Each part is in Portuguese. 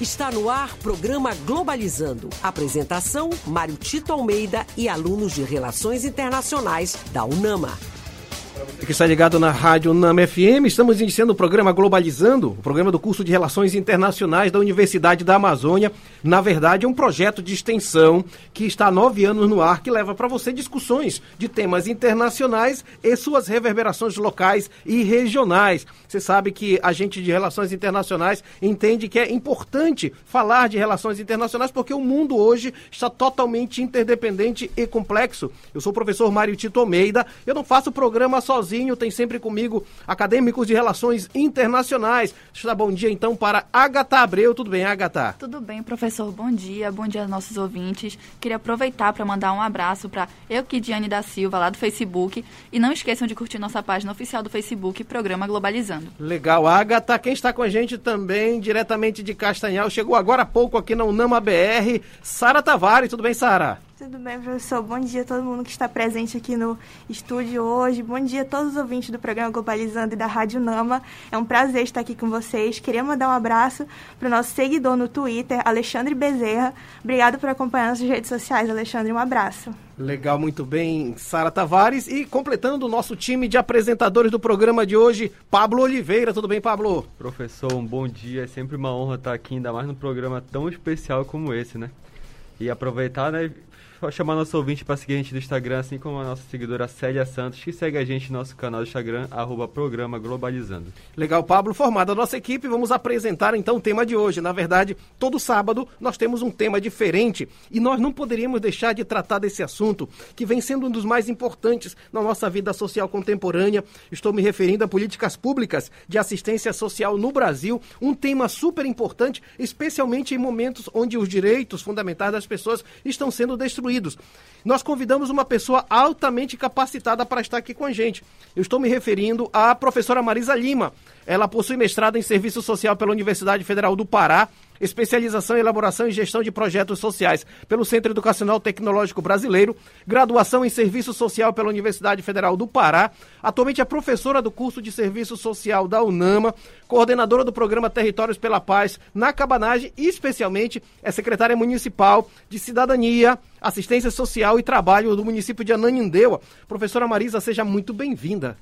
Está no ar programa Globalizando. Apresentação: Mário Tito Almeida e alunos de Relações Internacionais da UNAMA que está ligado na Rádio NAM FM, estamos iniciando o programa Globalizando, o programa do curso de Relações Internacionais da Universidade da Amazônia. Na verdade, é um projeto de extensão que está há nove anos no ar, que leva para você discussões de temas internacionais e suas reverberações locais e regionais. Você sabe que a gente de Relações Internacionais entende que é importante falar de relações internacionais porque o mundo hoje está totalmente interdependente e complexo. Eu sou o professor Mário Tito Almeida, eu não faço programa sozinho, tem sempre comigo acadêmicos de relações internacionais. Deixa eu dar bom dia então para Agatha Abreu. Tudo bem, Agatha? Tudo bem, professor. Bom dia. Bom dia aos nossos ouvintes. Queria aproveitar para mandar um abraço para Euquidiane da Silva, lá do Facebook. E não esqueçam de curtir nossa página oficial do Facebook, Programa Globalizando. Legal, Agatha. Quem está com a gente também, diretamente de Castanhal, chegou agora há pouco aqui na Unama BR, Sara Tavares. Tudo bem, Sara? Tudo bem, professor? Bom dia a todo mundo que está presente aqui no estúdio hoje. Bom dia a todos os ouvintes do programa Globalizando e da Rádio Nama. É um prazer estar aqui com vocês. Queria mandar um abraço para o nosso seguidor no Twitter, Alexandre Bezerra. Obrigado por acompanhar nossas redes sociais, Alexandre. Um abraço. Legal, muito bem, Sara Tavares. E completando o nosso time de apresentadores do programa de hoje, Pablo Oliveira. Tudo bem, Pablo? Professor, um bom dia. É sempre uma honra estar aqui, ainda mais num programa tão especial como esse, né? E aproveitar, né, chamar nosso ouvinte para seguir a gente no Instagram, assim como a nossa seguidora Célia Santos, que segue a gente no nosso canal do Instagram, arroba programa Globalizando. Legal, Pablo. Formada a nossa equipe, vamos apresentar então o tema de hoje. Na verdade, todo sábado nós temos um tema diferente e nós não poderíamos deixar de tratar desse assunto, que vem sendo um dos mais importantes na nossa vida social contemporânea. Estou me referindo a políticas públicas de assistência social no Brasil, um tema super importante, especialmente em momentos onde os direitos fundamentais das pessoas estão sendo destruídos nós convidamos uma pessoa altamente capacitada para estar aqui com a gente. Eu estou me referindo à professora Marisa Lima. Ela possui mestrado em Serviço Social pela Universidade Federal do Pará, especialização em elaboração e gestão de projetos sociais pelo Centro Educacional Tecnológico Brasileiro, graduação em Serviço Social pela Universidade Federal do Pará, atualmente é professora do curso de Serviço Social da UNAMA, coordenadora do programa Territórios pela Paz na Cabanagem e, especialmente, é secretária municipal de Cidadania, Assistência Social e Trabalho do município de Ananindeua. Professora Marisa, seja muito bem-vinda.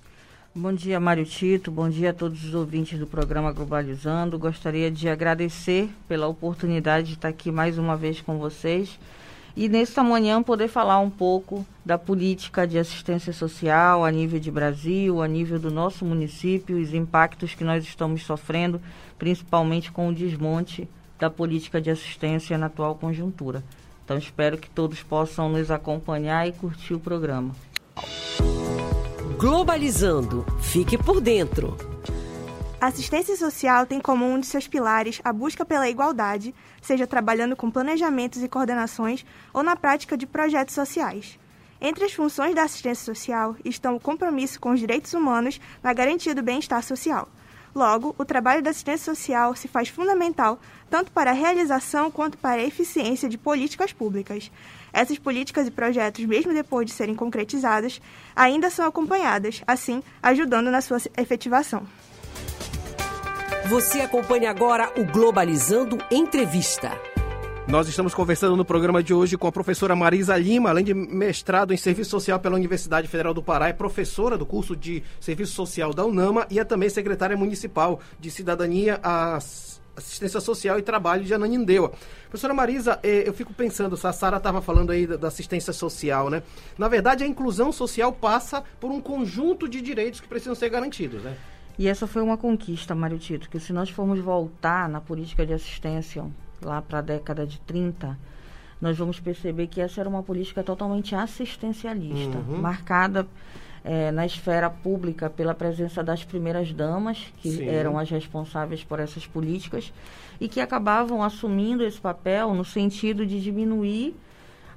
Bom dia, Mário Tito. Bom dia a todos os ouvintes do programa Globalizando. Gostaria de agradecer pela oportunidade de estar aqui mais uma vez com vocês e nesta manhã poder falar um pouco da política de assistência social a nível de Brasil, a nível do nosso município, os impactos que nós estamos sofrendo, principalmente com o desmonte da política de assistência na atual conjuntura. Então espero que todos possam nos acompanhar e curtir o programa. Globalizando. Fique por dentro. A assistência social tem como um de seus pilares a busca pela igualdade, seja trabalhando com planejamentos e coordenações ou na prática de projetos sociais. Entre as funções da assistência social estão o compromisso com os direitos humanos na garantia do bem-estar social. Logo, o trabalho da assistência social se faz fundamental tanto para a realização quanto para a eficiência de políticas públicas. Essas políticas e projetos, mesmo depois de serem concretizadas, ainda são acompanhadas, assim, ajudando na sua efetivação. Você acompanha agora o Globalizando Entrevista. Nós estamos conversando no programa de hoje com a professora Marisa Lima, além de mestrado em Serviço Social pela Universidade Federal do Pará, é professora do curso de Serviço Social da UNAMA e é também secretária municipal de Cidadania, Assistência Social e Trabalho de Ananindeua. Professora Marisa, eh, eu fico pensando, a Sara estava falando aí da assistência social, né? Na verdade, a inclusão social passa por um conjunto de direitos que precisam ser garantidos, né? E essa foi uma conquista, Mário Tito, que se nós formos voltar na política de assistência lá para a década de 30, nós vamos perceber que essa era uma política totalmente assistencialista, uhum. marcada é, na esfera pública pela presença das primeiras damas, que Sim. eram as responsáveis por essas políticas, e que acabavam assumindo esse papel no sentido de diminuir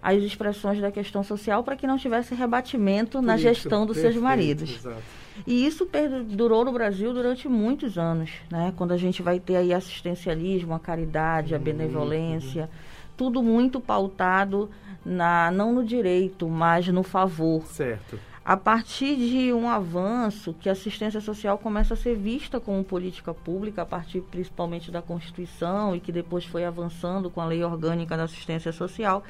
as expressões da questão social para que não tivesse rebatimento Político, na gestão dos perfeito, seus maridos. Exato. E isso durou no Brasil durante muitos anos, né? Quando a gente vai ter aí assistencialismo, a caridade, a benevolência, uhum. tudo muito pautado na não no direito, mas no favor. Certo a partir de um avanço que a assistência social começa a ser vista como política pública, a partir principalmente da Constituição e que depois foi avançando com a Lei Orgânica da Assistência Social.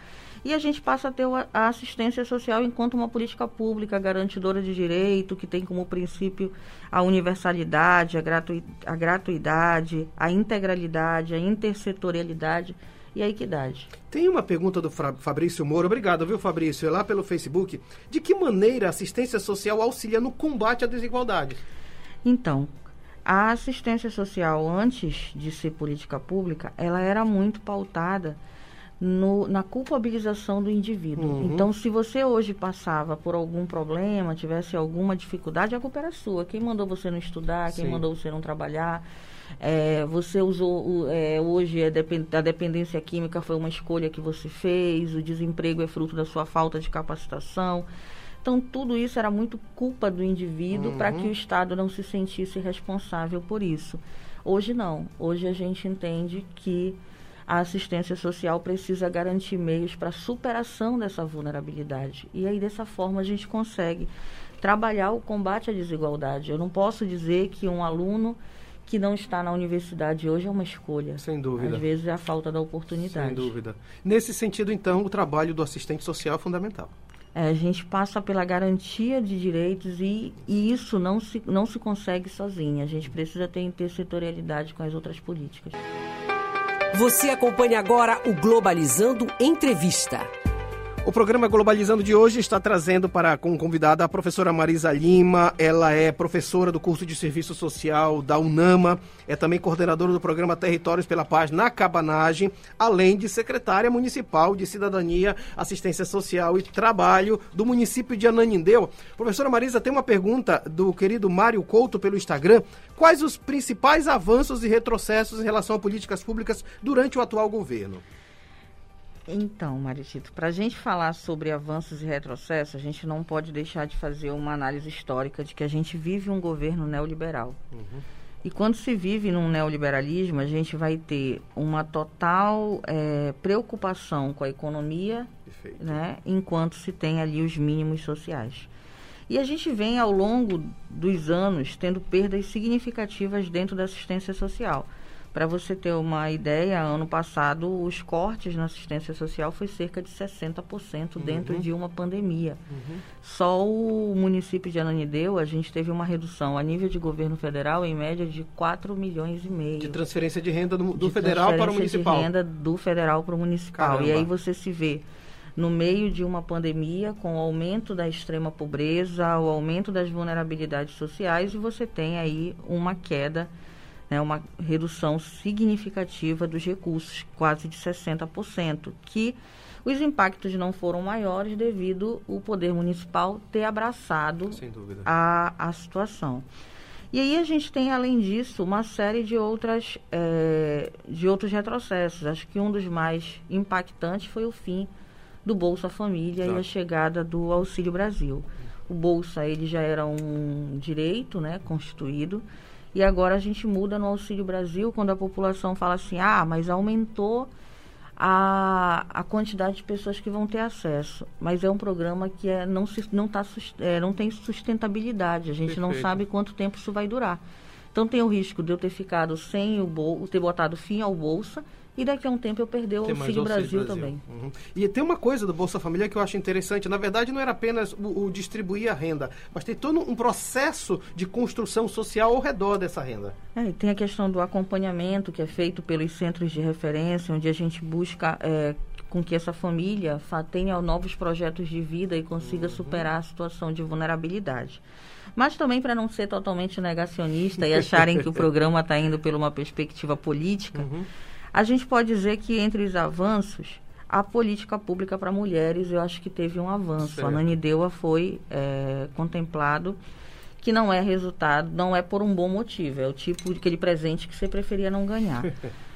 E a gente passa a ter a assistência social enquanto uma política pública garantidora de direito, que tem como princípio a universalidade, a, gratu a gratuidade, a integralidade, a intersetorialidade e a equidade. Tem uma pergunta do Fabrício Moura. Obrigado, viu, Fabrício? É lá pelo Facebook. De que maneira a assistência social auxilia no combate à desigualdade? Então, a assistência social, antes de ser política pública, ela era muito pautada no, na culpabilização do indivíduo. Uhum. Então, se você hoje passava por algum problema, tivesse alguma dificuldade, a culpa era sua. Quem mandou você não estudar, quem Sim. mandou você não trabalhar, é, você usou é, hoje é a dependência química foi uma escolha que você fez, o desemprego é fruto da sua falta de capacitação. Então, tudo isso era muito culpa do indivíduo uhum. para que o Estado não se sentisse responsável por isso. Hoje não. Hoje a gente entende que a assistência social precisa garantir meios para a superação dessa vulnerabilidade. E aí, dessa forma, a gente consegue trabalhar o combate à desigualdade. Eu não posso dizer que um aluno que não está na universidade hoje é uma escolha. Sem dúvida. Às vezes é a falta da oportunidade. Sem dúvida. Nesse sentido, então, o trabalho do assistente social é fundamental. É, a gente passa pela garantia de direitos e, e, isso não se, não se consegue sozinho. A gente precisa ter intersetorialidade com as outras políticas. Você acompanha agora o Globalizando Entrevista. O programa Globalizando de hoje está trazendo para como convidada a professora Marisa Lima. Ela é professora do curso de Serviço Social da UNAMA, é também coordenadora do programa Territórios pela Paz na Cabanagem, além de secretária municipal de Cidadania, Assistência Social e Trabalho do município de Ananindeu. Professora Marisa, tem uma pergunta do querido Mário Couto pelo Instagram. Quais os principais avanços e retrocessos em relação a políticas públicas durante o atual governo? Então, Maritito, para a gente falar sobre avanços e retrocessos, a gente não pode deixar de fazer uma análise histórica de que a gente vive um governo neoliberal. Uhum. E quando se vive num neoliberalismo, a gente vai ter uma total é, preocupação com a economia, né, enquanto se tem ali os mínimos sociais. E a gente vem, ao longo dos anos, tendo perdas significativas dentro da assistência social. Para você ter uma ideia, ano passado os cortes na assistência social foi cerca de 60% uhum. dentro de uma pandemia. Uhum. Só o município de Ananideu, a gente teve uma redução a nível de governo federal em média de 4 milhões e meio. De transferência de renda do, do federal para o municipal. de renda do federal para o municipal. Caramba. E aí você se vê no meio de uma pandemia, com o aumento da extrema pobreza, o aumento das vulnerabilidades sociais, e você tem aí uma queda né, uma redução significativa dos recursos, quase de 60%, que os impactos não foram maiores devido o poder municipal ter abraçado a, a situação. E aí a gente tem, além disso, uma série de, outras, é, de outros retrocessos. Acho que um dos mais impactantes foi o fim do Bolsa Família Exato. e a chegada do Auxílio Brasil. O Bolsa ele já era um direito né, constituído, e agora a gente muda no Auxílio Brasil, quando a população fala assim, ah, mas aumentou a, a quantidade de pessoas que vão ter acesso. Mas é um programa que é, não, se, não, tá, é, não tem sustentabilidade. A gente Perfeito. não sabe quanto tempo isso vai durar. Então tem o risco de eu ter ficado sem o bolsa, ter botado fim ao bolsa e daqui a um tempo eu perder o Auxílio, Brasil, Brasil, também. Uhum. E tem uma coisa do Bolsa Família que eu acho interessante. Na verdade, não era apenas o, o, distribuir a renda, mas tem todo um processo de construção social ao redor dessa renda. É, tem a questão do acompanhamento que é feito pelos centros de referência, onde a gente busca é, com que essa família tenha novos projetos de vida e consiga uhum. superar a situação de vulnerabilidade mas também para não ser totalmente negacionista e acharem que o programa está indo por uma perspectiva política, uhum. A gente pode dizer que entre os avanços, a política pública para mulheres, eu acho que teve um avanço. Certo. A Nanideua foi é, contemplado que não é resultado, não é por um bom motivo, é o tipo de aquele presente que você preferia não ganhar.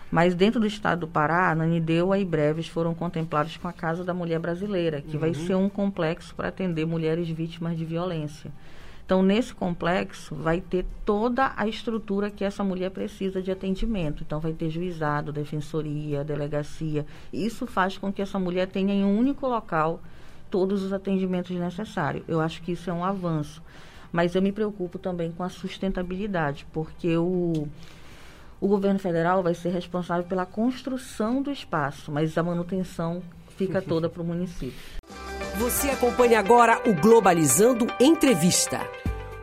Mas dentro do estado do Pará, a Nanideua e Breves foram contemplados com a Casa da Mulher Brasileira, que uhum. vai ser um complexo para atender mulheres vítimas de violência. Então, nesse complexo, vai ter toda a estrutura que essa mulher precisa de atendimento. Então, vai ter juizado, defensoria, delegacia. Isso faz com que essa mulher tenha em um único local todos os atendimentos necessários. Eu acho que isso é um avanço. Mas eu me preocupo também com a sustentabilidade, porque o, o governo federal vai ser responsável pela construção do espaço, mas a manutenção fica toda para o município. Você acompanha agora o Globalizando Entrevista.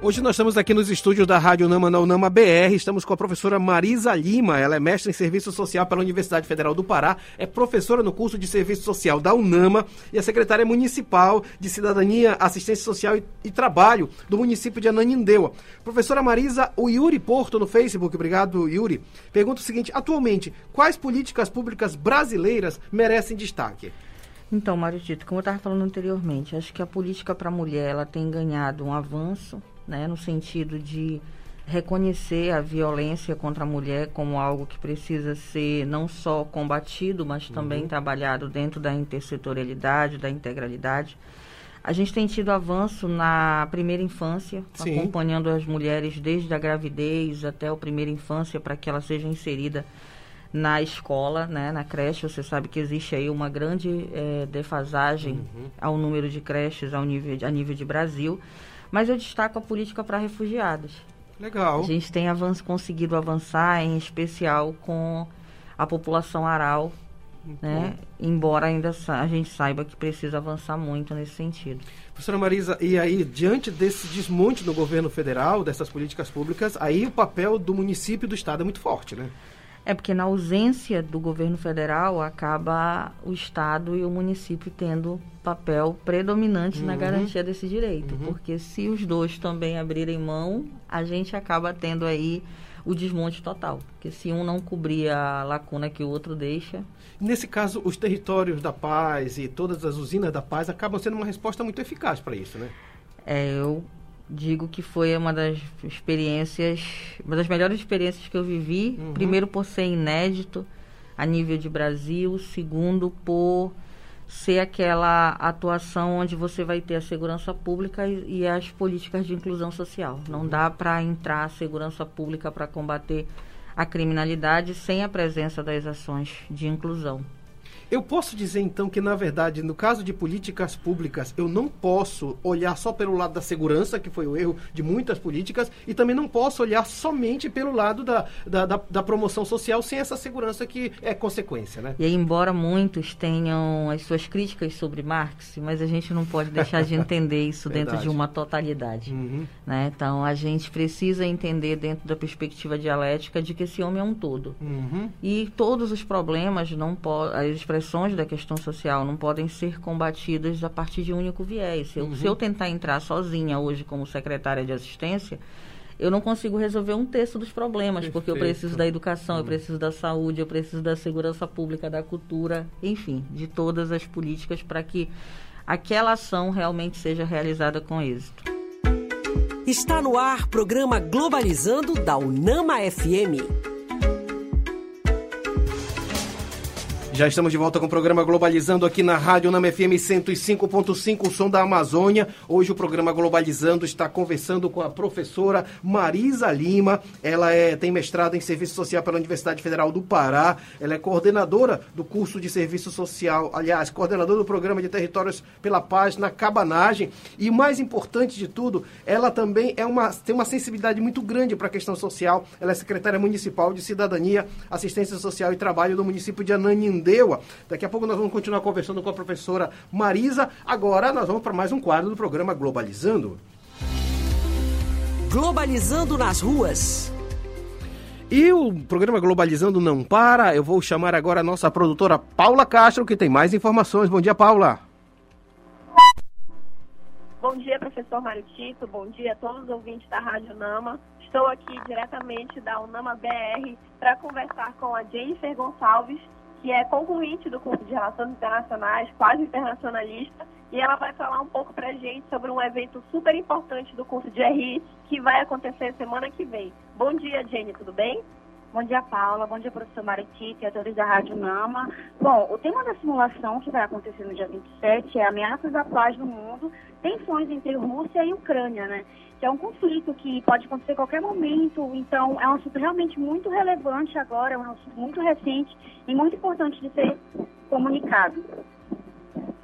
Hoje nós estamos aqui nos estúdios da Rádio Nama na Unama BR. Estamos com a professora Marisa Lima. Ela é mestre em Serviço Social pela Universidade Federal do Pará, é professora no curso de Serviço Social da Unama e é secretária municipal de Cidadania, Assistência Social e, e Trabalho do município de Ananindeua. Professora Marisa, o Yuri Porto no Facebook, obrigado Yuri, pergunta o seguinte: atualmente, quais políticas públicas brasileiras merecem destaque? Então, Mário Tito, como eu estava falando anteriormente, acho que a política para a mulher ela tem ganhado um avanço né, no sentido de reconhecer a violência contra a mulher como algo que precisa ser não só combatido, mas também uhum. trabalhado dentro da intersetorialidade, da integralidade. A gente tem tido avanço na primeira infância, Sim. acompanhando as mulheres desde a gravidez até a primeira infância para que ela seja inserida na escola, né, na creche. Você sabe que existe aí uma grande é, defasagem uhum. ao número de creches ao nível, a nível de Brasil. Mas eu destaco a política para refugiados. Legal. A gente tem avanço, conseguido avançar, em especial com a população aral, né? embora ainda a gente saiba que precisa avançar muito nesse sentido. Professora Marisa, e aí, diante desse desmonte no governo federal, dessas políticas públicas, aí o papel do município e do Estado é muito forte, né? É porque na ausência do governo federal acaba o estado e o município tendo papel predominante uhum. na garantia desse direito, uhum. porque se os dois também abrirem mão, a gente acaba tendo aí o desmonte total, porque se um não cobrir a lacuna que o outro deixa. Nesse caso, os territórios da paz e todas as usinas da paz acabam sendo uma resposta muito eficaz para isso, né? É, eu digo que foi uma das experiências, uma das melhores experiências que eu vivi. Uhum. Primeiro por ser inédito a nível de Brasil, segundo por ser aquela atuação onde você vai ter a segurança pública e, e as políticas de inclusão social. Não dá para entrar a segurança pública para combater a criminalidade sem a presença das ações de inclusão. Eu posso dizer então que, na verdade, no caso de políticas públicas, eu não posso olhar só pelo lado da segurança, que foi o erro de muitas políticas, e também não posso olhar somente pelo lado da, da, da, da promoção social sem essa segurança que é consequência, né? E aí, embora muitos tenham as suas críticas sobre Marx, mas a gente não pode deixar de entender isso dentro de uma totalidade. Uhum. Né? Então, a gente precisa entender dentro da perspectiva dialética de que esse homem é um todo. Uhum. E todos os problemas não podem expressões da questão social não podem ser combatidas a partir de um único viés. Se eu, uhum. se eu tentar entrar sozinha hoje como secretária de assistência, eu não consigo resolver um terço dos problemas, Perfeito. porque eu preciso da educação, uhum. eu preciso da saúde, eu preciso da segurança pública, da cultura, enfim, de todas as políticas para que aquela ação realmente seja realizada com êxito. Está no ar programa Globalizando da Unama FM. Já estamos de volta com o programa Globalizando aqui na Rádio Nama FM 105.5, o som da Amazônia. Hoje o programa Globalizando está conversando com a professora Marisa Lima. Ela é, tem mestrado em Serviço Social pela Universidade Federal do Pará. Ela é coordenadora do curso de Serviço Social, aliás, coordenadora do programa de Territórios pela Paz na Cabanagem. E mais importante de tudo, ela também é uma, tem uma sensibilidade muito grande para a questão social. Ela é secretária municipal de Cidadania, Assistência Social e Trabalho do município de Ananindeua. Daqui a pouco nós vamos continuar conversando com a professora Marisa. Agora nós vamos para mais um quadro do programa Globalizando. Globalizando nas ruas. E o programa Globalizando não para. Eu vou chamar agora a nossa produtora Paula Castro, que tem mais informações. Bom dia, Paula. Bom dia, professor Mário Tito. Bom dia a todos os ouvintes da Rádio Nama. Estou aqui diretamente da Unama BR para conversar com a Jennifer Gonçalves, que é concluinte do curso de Relações Internacionais, quase internacionalista, e ela vai falar um pouco para a gente sobre um evento super importante do curso de RI, que vai acontecer semana que vem. Bom dia, Jenny, tudo bem? Bom dia, Paula. Bom dia, professor Maritite, a todos da Rádio Nama. Bom, o tema da simulação que vai acontecer no dia 27 é Ameaças à Paz no Mundo, tensões entre Rússia e Ucrânia, né? Que é um conflito que pode acontecer a qualquer momento. Então, é um assunto realmente muito relevante agora, é um assunto muito recente e muito importante de ser comunicado.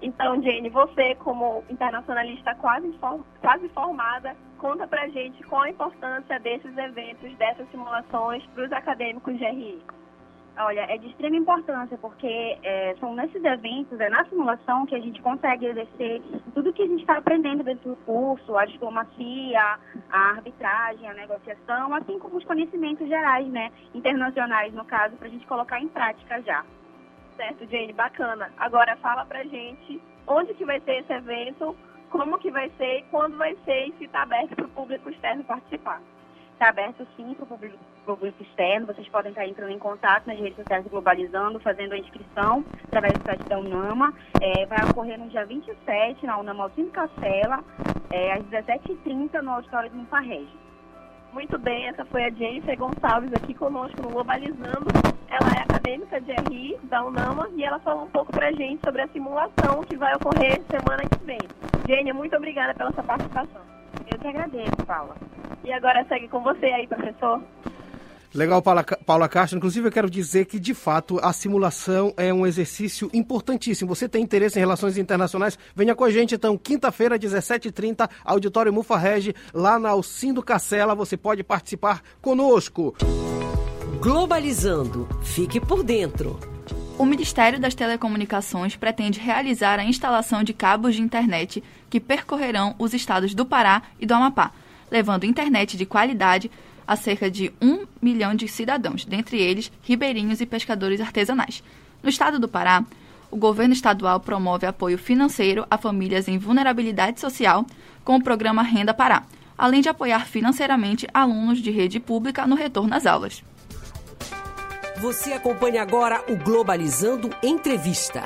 Então, Jane, você, como internacionalista quase, quase formada, conta pra gente qual a importância desses eventos, dessas simulações para os acadêmicos de RI. Olha, é de extrema importância, porque é, são nesses eventos, é na simulação que a gente consegue exercer tudo que a gente está aprendendo dentro do curso, a diplomacia, a arbitragem, a negociação, assim como os conhecimentos gerais, né, internacionais, no caso, para a gente colocar em prática já. Certo, Jane, bacana. Agora fala pra gente onde que vai ser esse evento, como que vai ser, quando vai ser e se está aberto para o público externo participar. Está aberto sim para o público, público, externo. Vocês podem estar entrando em contato nas redes sociais do Globalizando, fazendo a inscrição através do site da UNAMA. É, vai ocorrer no dia 27, na UNAMA Alcino Castela, é, às 17h30, no auditório do Mufarrege. Muito bem, essa foi a Jennifer Gonçalves aqui conosco no Globalizando. Ela é acadêmica de RI da UNAMA e ela falou um pouco para a gente sobre a simulação que vai ocorrer semana que vem. Jenny, muito obrigada pela sua participação. Eu que agradeço, Paula. E agora segue com você aí, professor. Legal, Paula, Paula Castro. Inclusive, eu quero dizer que, de fato, a simulação é um exercício importantíssimo. Você tem interesse em relações internacionais? Venha com a gente, então, quinta-feira, 17h30, Auditório Mufa Regi, lá na Alcindo Cacela. Você pode participar conosco. Globalizando. Fique por dentro. O Ministério das Telecomunicações pretende realizar a instalação de cabos de internet que percorrerão os estados do Pará e do Amapá levando internet de qualidade a cerca de um milhão de cidadãos, dentre eles ribeirinhos e pescadores artesanais. No estado do Pará, o governo estadual promove apoio financeiro a famílias em vulnerabilidade social com o programa Renda Pará, além de apoiar financeiramente alunos de rede pública no retorno às aulas. Você acompanha agora o Globalizando Entrevista.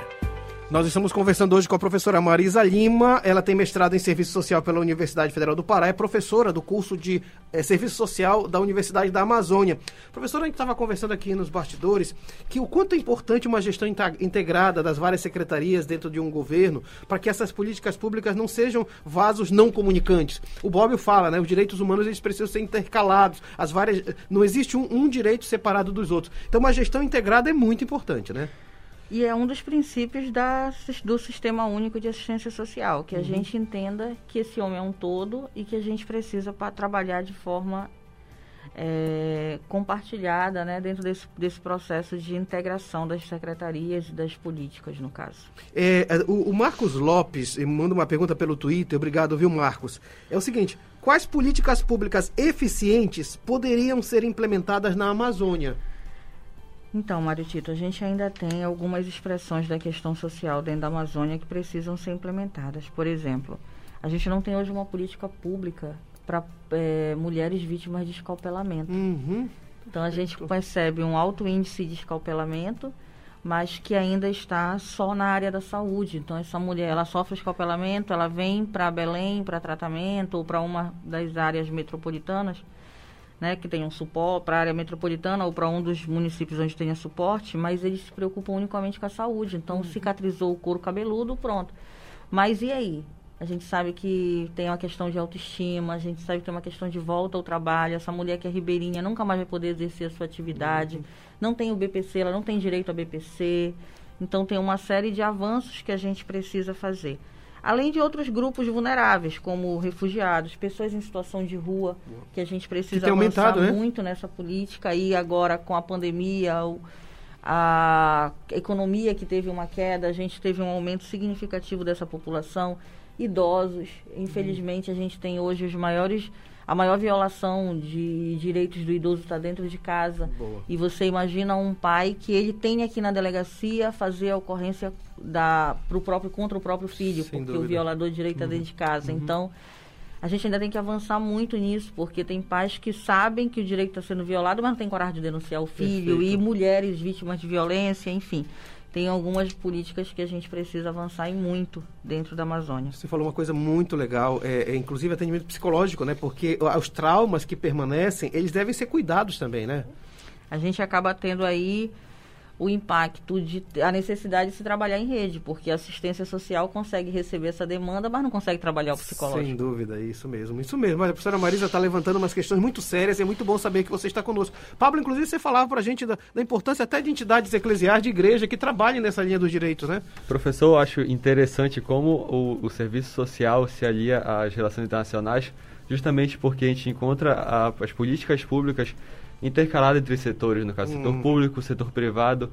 Nós estamos conversando hoje com a professora Marisa Lima. Ela tem mestrado em Serviço Social pela Universidade Federal do Pará, é professora do curso de é, Serviço Social da Universidade da Amazônia. Professora, a gente estava conversando aqui nos bastidores que o quanto é importante uma gestão integrada das várias secretarias dentro de um governo para que essas políticas públicas não sejam vasos não comunicantes. O Bob fala, né? Os direitos humanos eles precisam ser intercalados. As várias, não existe um, um direito separado dos outros. Então, uma gestão integrada é muito importante, né? E é um dos princípios da, do Sistema Único de Assistência Social, que a uhum. gente entenda que esse homem é um todo e que a gente precisa para trabalhar de forma é, compartilhada né, dentro desse, desse processo de integração das secretarias e das políticas, no caso. É, é o, o, Marcos Lopes manda uma pergunta pelo Twitter, obrigado, viu, Marcos? É o seguinte: quais políticas públicas eficientes poderiam ser implementadas na Amazônia? Então, Mário Tito, a gente ainda tem algumas expressões da questão social dentro da Amazônia que precisam ser implementadas. Por exemplo, a gente não tem hoje uma política pública para é, mulheres vítimas de escalpelamento. Uhum. Então, a gente percebe um alto índice de escalpelamento, mas que ainda está só na área da saúde. Então, essa mulher, ela sofre escalpelamento, ela vem para Belém para tratamento ou para uma das áreas metropolitanas né, que tenham suporte para a área metropolitana ou para um dos municípios onde tenha suporte, mas eles se preocupam unicamente com a saúde. Então, uhum. cicatrizou o couro cabeludo, pronto. Mas e aí? A gente sabe que tem uma questão de autoestima, a gente sabe que tem uma questão de volta ao trabalho. Essa mulher que é ribeirinha nunca mais vai poder exercer a sua atividade. Uhum. Não tem o BPC, ela não tem direito a BPC. Então, tem uma série de avanços que a gente precisa fazer além de outros grupos vulneráveis, como refugiados, pessoas em situação de rua, que a gente precisa que avançar aumentado, né? muito nessa política. E agora, com a pandemia, a economia que teve uma queda, a gente teve um aumento significativo dessa população. Idosos, infelizmente, a gente tem hoje os maiores a maior violação de direitos do idoso está dentro de casa. Boa. E você imagina um pai que ele tem aqui na delegacia fazer a ocorrência da pro próprio contra o próprio filho, Sem porque dúvida. o violador de direito está uhum. dentro de casa. Uhum. Então, a gente ainda tem que avançar muito nisso, porque tem pais que sabem que o direito está sendo violado, mas não tem coragem de denunciar o filho, Perfeito. e mulheres vítimas de violência, enfim tem algumas políticas que a gente precisa avançar em muito dentro da Amazônia. Você falou uma coisa muito legal, é, é, inclusive atendimento psicológico, né? Porque os traumas que permanecem, eles devem ser cuidados também, né? A gente acaba tendo aí o impacto de a necessidade de se trabalhar em rede, porque a assistência social consegue receber essa demanda, mas não consegue trabalhar o psicológico. Sem dúvida, isso mesmo, isso mesmo. Mas a professora Marisa está levantando umas questões muito sérias e é muito bom saber que você está conosco. Pablo, inclusive, você falava para a gente da, da, importância até de entidades eclesiais, de igreja, que trabalhem nessa linha dos direitos, né? Professor, eu acho interessante como o, o serviço social se alia às relações internacionais, justamente porque a gente encontra a, as políticas públicas intercalado entre setores, no caso, hum. setor público, setor privado,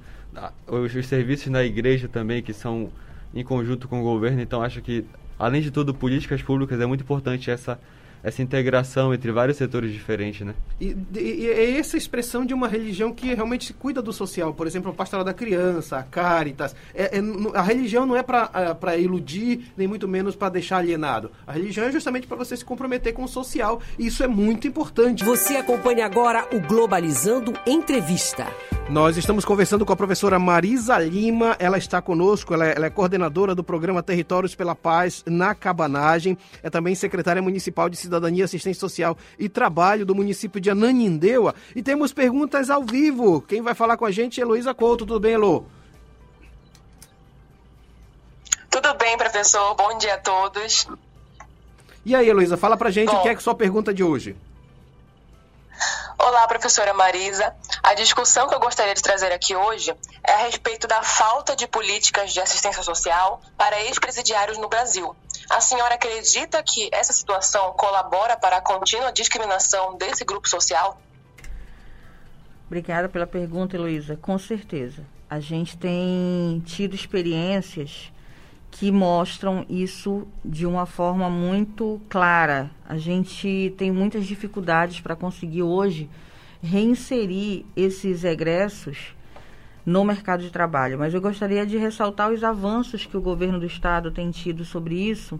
os, os, serviços na igreja também, que são em conjunto com o governo. Então, acho que, além de tudo, políticas públicas é muito importante essa essa integração entre vários setores diferentes, né? E, e, e, é essa expressão de uma religião que realmente se cuida do social. Por exemplo, a pastoral da criança, a Caritas. É, é, a religião não é para é, iludir, nem muito menos para deixar alienado. A religião é justamente para você se comprometer com o social. E isso é muito importante. Você acompanha agora o Globalizando Entrevista. Nós estamos conversando com a professora Marisa Lima, ela está conosco, ela é, ela é, coordenadora do programa Territórios pela Paz na Cabanagem, é também secretária municipal de Cidadania, Assistência Social e Trabalho do município de Ananindeua. E temos perguntas ao vivo. Quem vai falar com a gente é Heloísa Couto. Tudo bem, Elo? Tudo bem, professor. Bom dia a todos. E aí, Heloísa, fala pra gente Bom, o que é que sua pergunta de hoje. Olá, professora Marisa. A discussão que eu gostaria de trazer aqui hoje é a respeito da falta de políticas de assistência social para ex-presidiários no Brasil. A senhora acredita que essa situação colabora para a contínua discriminação desse grupo social? Obrigada pela pergunta, Heloísa. Com certeza. A gente tem tido experiências que mostram isso de uma forma muito clara. A gente tem muitas dificuldades para conseguir hoje reinserir esses egressos no mercado de trabalho, mas eu gostaria de ressaltar os avanços que o governo do estado tem tido sobre isso.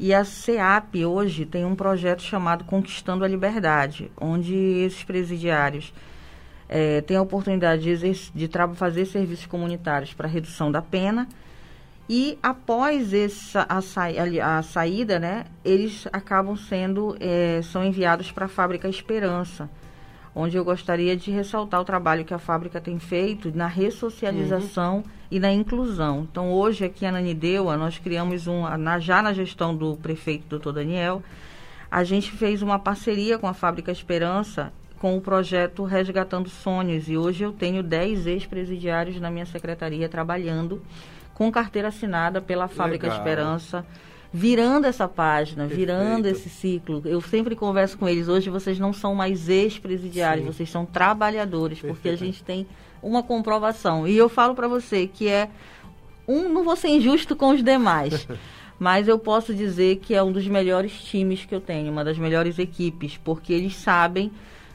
E a CEAP hoje tem um projeto chamado Conquistando a Liberdade, onde esses presidiários é, têm a oportunidade de, de fazer serviços comunitários para redução da pena e após essa, a, sa a, saída, né, eles acabam sendo, é, são enviados para a fábrica Esperança, onde eu gostaria de ressaltar o trabalho que a fábrica tem feito na ressocialização uhum. e na inclusão. Então, hoje aqui na Nanideua, nós criamos um, já na gestão do prefeito doutor Daniel, a gente fez uma parceria com a fábrica Esperança com o projeto Resgatando Sonhos. E hoje eu tenho 10 ex-presidiários na minha secretaria trabalhando com carteira assinada pela Fábrica Legal. Esperança, virando essa página, Perfeito. virando esse ciclo. Eu sempre converso com eles, hoje vocês não são mais ex-presidiários, vocês são trabalhadores, Perfeito. porque a gente tem uma comprovação. E eu falo para você que é um, não vou ser injusto com os demais. mas eu posso dizer que é um dos melhores times que eu tenho, uma das melhores equipes, porque eles sabem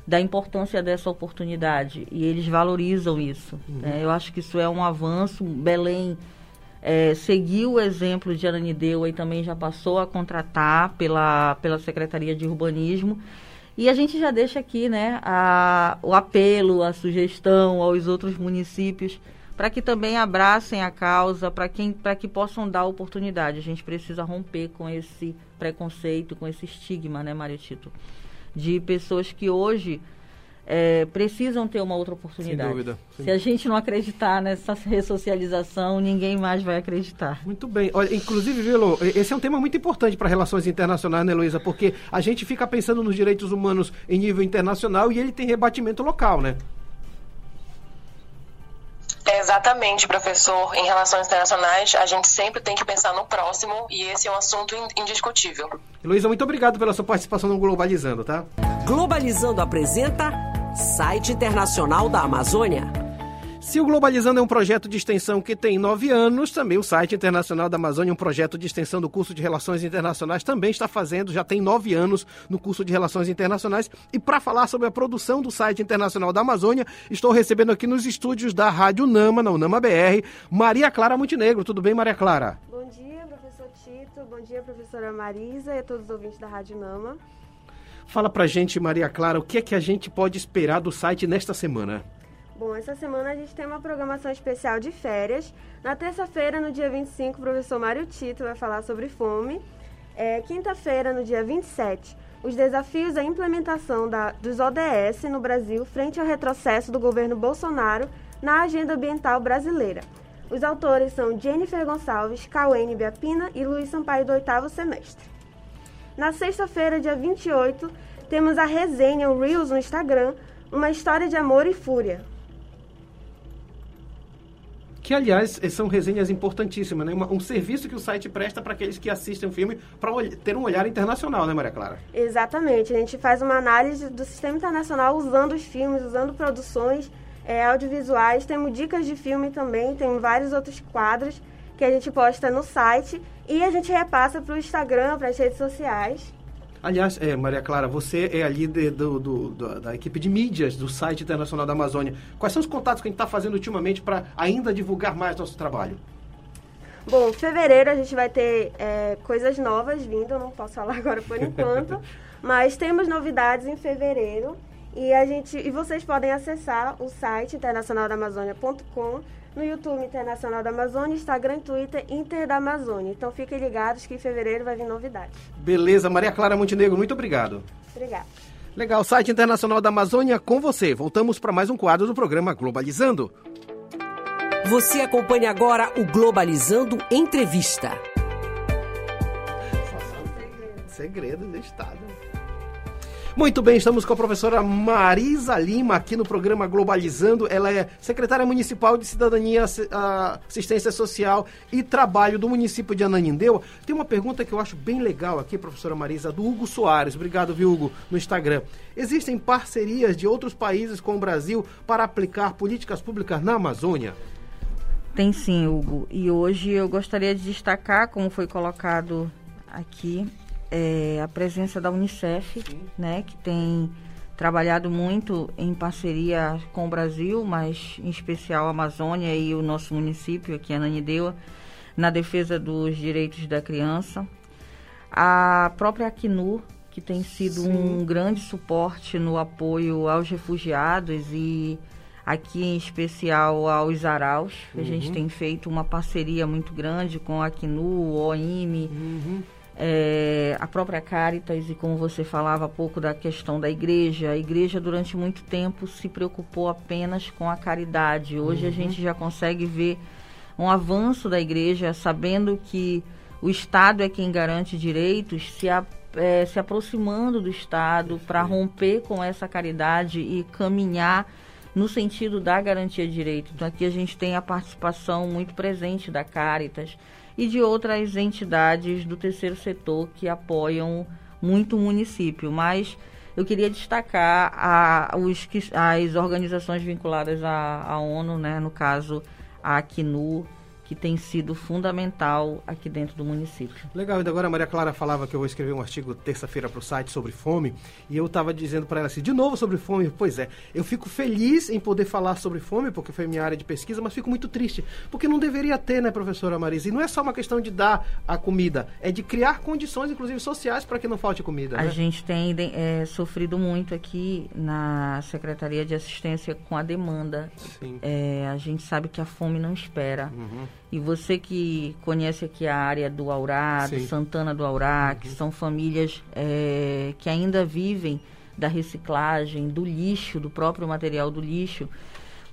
da importância dessa oportunidade e eles valorizam isso. Uhum. Né? Eu acho que isso é um avanço. Belém é, seguiu o exemplo de Ananindeua e também já passou a contratar pela, pela Secretaria de Urbanismo. E a gente já deixa aqui né, a, o apelo, a sugestão aos outros municípios para que também abracem a causa, para que possam dar oportunidade. A gente precisa romper com esse preconceito, com esse estigma, né, Maria Tito? De pessoas que hoje é, precisam ter uma outra oportunidade. Sem dúvida. Sim. Se a gente não acreditar nessa ressocialização, ninguém mais vai acreditar. Muito bem. Olha, inclusive, Vilo, esse é um tema muito importante para relações internacionais, né, Luísa? Porque a gente fica pensando nos direitos humanos em nível internacional e ele tem rebatimento local, né? exatamente, professor. Em relações internacionais, a gente sempre tem que pensar no próximo e esse é um assunto indiscutível. Luísa, muito obrigado pela sua participação no Globalizando, tá? Globalizando apresenta Site Internacional da Amazônia. Se o Globalizando é um projeto de extensão que tem nove anos, também o site Internacional da Amazônia, um projeto de extensão do curso de Relações Internacionais, também está fazendo, já tem nove anos no curso de Relações Internacionais. E para falar sobre a produção do site Internacional da Amazônia, estou recebendo aqui nos estúdios da Rádio Nama, na Unama BR, Maria Clara Montenegro. Tudo bem, Maria Clara? Bom dia, professor Tito. Bom dia, professora Marisa e a todos os ouvintes da Rádio Nama. Fala pra gente, Maria Clara, o que é que a gente pode esperar do site nesta semana? Bom, essa semana a gente tem uma programação especial de férias. Na terça-feira, no dia 25, o professor Mário Tito vai falar sobre fome. É, Quinta-feira, no dia 27, os desafios da implementação da, dos ODS no Brasil frente ao retrocesso do governo Bolsonaro na agenda ambiental brasileira. Os autores são Jennifer Gonçalves, Cauene Biapina e Luiz Sampaio do oitavo semestre. Na sexta-feira, dia 28, temos a resenha, o Reels no Instagram, uma história de amor e fúria. Que, aliás, são resenhas importantíssimas, né? um serviço que o site presta para aqueles que assistem o filme para ter um olhar internacional, né, Maria Clara? Exatamente. A gente faz uma análise do sistema internacional usando os filmes, usando produções é, audiovisuais. Temos dicas de filme também, tem vários outros quadros que a gente posta no site e a gente repassa para o Instagram, para as redes sociais. Aliás, é, Maria Clara, você é ali de, do, do, do, da equipe de mídias do site internacional da Amazônia. Quais são os contatos que a gente está fazendo ultimamente para ainda divulgar mais nosso trabalho? Bom, em fevereiro a gente vai ter é, coisas novas vindo, não posso falar agora por enquanto, mas temos novidades em fevereiro e a gente e vocês podem acessar o site internacionaldamazônia.com no YouTube Internacional da Amazônia, Instagram e Twitter Inter da Amazônia. Então fiquem ligados que em fevereiro vai vir novidades. Beleza, Maria Clara Montenegro, muito obrigado. Obrigada. Legal, site Internacional da Amazônia com você. Voltamos para mais um quadro do programa Globalizando. Você acompanha agora o Globalizando Entrevista. Segredo do Estado. Muito bem, estamos com a professora Marisa Lima aqui no programa Globalizando. Ela é secretária municipal de Cidadania, Assistência Social e Trabalho do município de Ananindeua. Tem uma pergunta que eu acho bem legal aqui, professora Marisa, do Hugo Soares. Obrigado, viu, Hugo, no Instagram. Existem parcerias de outros países com o Brasil para aplicar políticas públicas na Amazônia? Tem sim, Hugo. E hoje eu gostaria de destacar, como foi colocado aqui, é, a presença da Unicef, né, que tem trabalhado muito em parceria com o Brasil, mas em especial a Amazônia e o nosso município aqui, Ananindeua, na defesa dos direitos da criança. A própria Acnur, que tem sido Sim. um grande suporte no apoio aos refugiados e aqui em especial aos Araus. Uhum. A gente uhum. tem feito uma parceria muito grande com a Acnur, o OIME, uhum é, a própria Caritas, e como você falava há pouco da questão da igreja, a igreja durante muito tempo se preocupou apenas com a caridade. Hoje uhum. a gente já consegue ver um avanço da igreja, sabendo que o Estado é quem garante direitos, se, a, é, se aproximando do Estado para romper com essa caridade e caminhar no sentido da garantia de direitos. Então aqui a gente tem a participação muito presente da Caritas e de outras entidades do terceiro setor que apoiam muito o município. Mas eu queria destacar a, os, as organizações vinculadas à, à ONU, né, no caso a Acnu, que tem sido fundamental aqui dentro do município. Legal, ainda agora a Maria Clara falava que eu vou escrever um artigo terça-feira para o site sobre fome, e eu estava dizendo para ela assim, de novo sobre fome, pois é, eu fico feliz em poder falar sobre fome, porque foi minha área de pesquisa, mas fico muito triste, porque não deveria ter, né, professora Marisa? E não é só uma questão de dar a comida, é de criar condições, inclusive sociais, para que não falte comida. A né? gente tem é, sofrido muito aqui na Secretaria de Assistência com a demanda. Sim. É, a gente sabe que a fome não espera. Uhum. E você que conhece aqui a área do Aurá, Sim. do Santana do Aurá, uhum. que são famílias é, que ainda vivem da reciclagem, do lixo, do próprio material do lixo,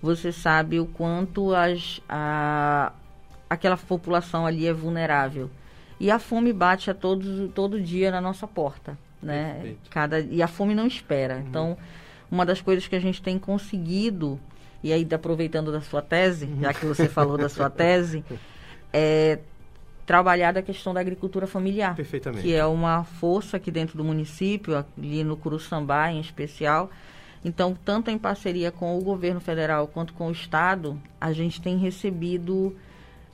você sabe o quanto as, a, aquela população ali é vulnerável. E a fome bate a todos, todo dia na nossa porta. Né? Cada, e a fome não espera. Uhum. Então, uma das coisas que a gente tem conseguido e aí aproveitando da sua tese, já que você falou da sua tese, é trabalhar da questão da agricultura familiar. Perfeitamente. Que é uma força aqui dentro do município, ali no Curuçambá em especial. Então, tanto em parceria com o governo federal quanto com o Estado, a gente tem recebido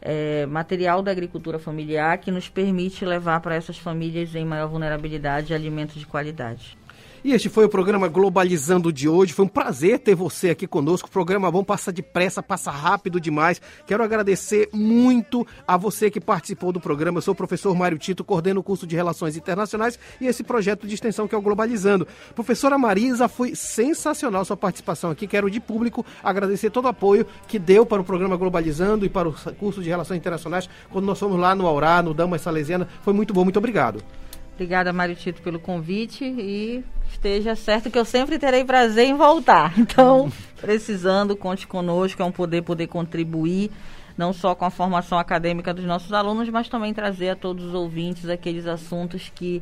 é, material da agricultura familiar que nos permite levar para essas famílias em maior vulnerabilidade alimentos de qualidade. E este foi o programa Globalizando de hoje. Foi um prazer ter você aqui conosco. O programa bom passa depressa, passa rápido demais. Quero agradecer muito a você que participou do programa. Eu sou o professor Mário Tito, coordeno o curso de Relações Internacionais e esse projeto de extensão que é o Globalizando. Professora Marisa, foi sensacional sua participação aqui. Quero de público agradecer todo o apoio que deu para o programa Globalizando e para o curso de Relações Internacionais quando nós fomos lá no Aurá, no Damas Salesiana. Foi muito bom, muito obrigado. Obrigada, Mário Tito, pelo convite e esteja certo que eu sempre terei prazer em voltar. Então, precisando, conte conosco, é um poder poder contribuir não só com a formação acadêmica dos nossos alunos, mas também trazer a todos os ouvintes aqueles assuntos que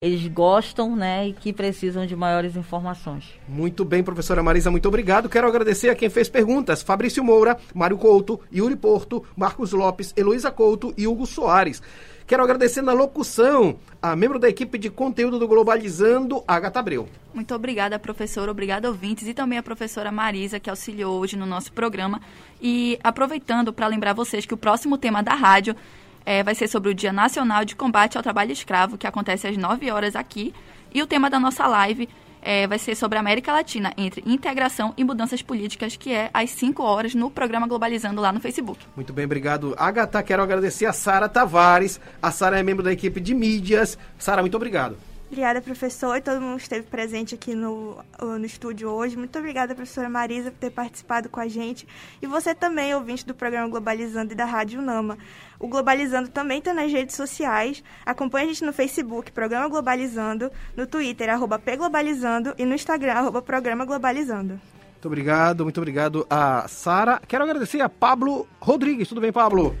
eles gostam, né, e que precisam de maiores informações. Muito bem, professora Marisa, muito obrigado. Quero agradecer a quem fez perguntas: Fabrício Moura, Mário Couto, Yuri Porto, Marcos Lopes, Heloísa Couto e Hugo Soares. Quero agradecer na locução a membro da equipe de conteúdo do Globalizando, Agatha Abreu. Muito obrigada, professora, obrigada, ouvintes, e também a professora Marisa, que auxiliou hoje no nosso programa. E aproveitando para lembrar vocês que o próximo tema da rádio é, vai ser sobre o Dia Nacional de Combate ao Trabalho Escravo, que acontece às 9 horas aqui. E o tema da nossa live é, vai ser sobre a América Latina, entre integração e mudanças políticas, que é às 5 horas no programa Globalizando lá no Facebook. Muito bem, obrigado. Agatha, quero agradecer a Sara Tavares. A Sara é membro da equipe de mídias. Sara, muito obrigado. Obrigada, professor, e todo mundo que esteve presente aqui no, no estúdio hoje. Muito obrigada, professora Marisa, por ter participado com a gente. E você também, ouvinte do programa Globalizando e da Rádio Nama. O Globalizando também está nas redes sociais. Acompanhe a gente no Facebook, Programa Globalizando, no Twitter, arroba Pglobalizando, e no Instagram, arroba Programa Globalizando. Muito obrigado, muito obrigado a Sara. Quero agradecer a Pablo Rodrigues. Tudo bem, Pablo?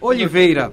Oliveira.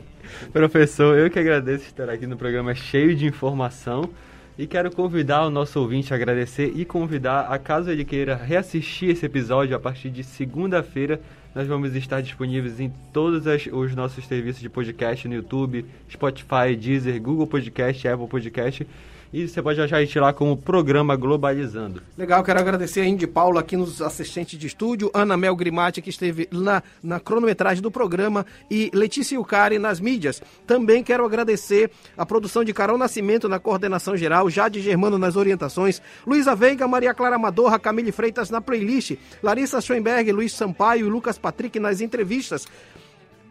Professor, eu que agradeço estar aqui no programa cheio de informação e quero convidar o nosso ouvinte a agradecer e convidar a caso ele queira reassistir esse episódio a partir de segunda-feira. Nós vamos estar disponíveis em todos as, os nossos serviços de podcast no YouTube, Spotify, Deezer, Google Podcast, Apple Podcast e você pode achar a gente lá como Programa Globalizando. Legal, quero agradecer a Indy Paula aqui nos assistentes de estúdio, Ana Mel Grimati que esteve na, na cronometragem do programa e Letícia Ucari nas mídias. Também quero agradecer a produção de Carol Nascimento na coordenação geral, Jade Germano nas orientações, Luísa Veiga, Maria Clara Madorra, Camille Freitas na playlist, Larissa Schoenberg, Luiz Sampaio e Lucas Patrick nas entrevistas.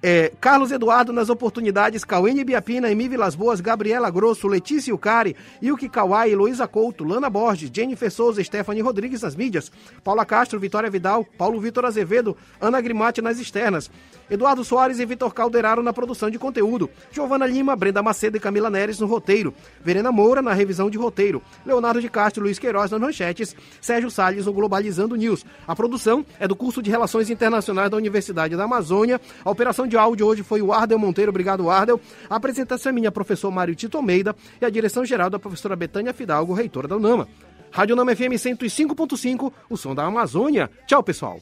É, Carlos Eduardo nas oportunidades, Cauene Biapina, Emi Vilas Boas, Gabriela Grosso, Letícia Ucari, Yuki Kawai, Luísa Couto, Lana Borges, Jennifer Souza, Stephanie Rodrigues nas mídias, Paula Castro, Vitória Vidal, Paulo Vitor Azevedo, Ana Grimati nas externas, Eduardo Soares e Vitor Calderaro na produção de conteúdo, Giovana Lima, Brenda Macedo e Camila Neres no roteiro, Verena Moura na revisão de roteiro, Leonardo de Castro e Luiz Queiroz nas manchetes, Sérgio Salles no Globalizando News. A produção é do curso de Relações Internacionais da Universidade da Amazônia, a operação de áudio hoje foi o Ardel Monteiro, obrigado Ardel. A apresentação é minha, professor Mário Tito Almeida, e a direção geral da professora Betânia Fidalgo, reitora da UNAMA. Rádio UNAMA FM 105.5, o som da Amazônia. Tchau, pessoal.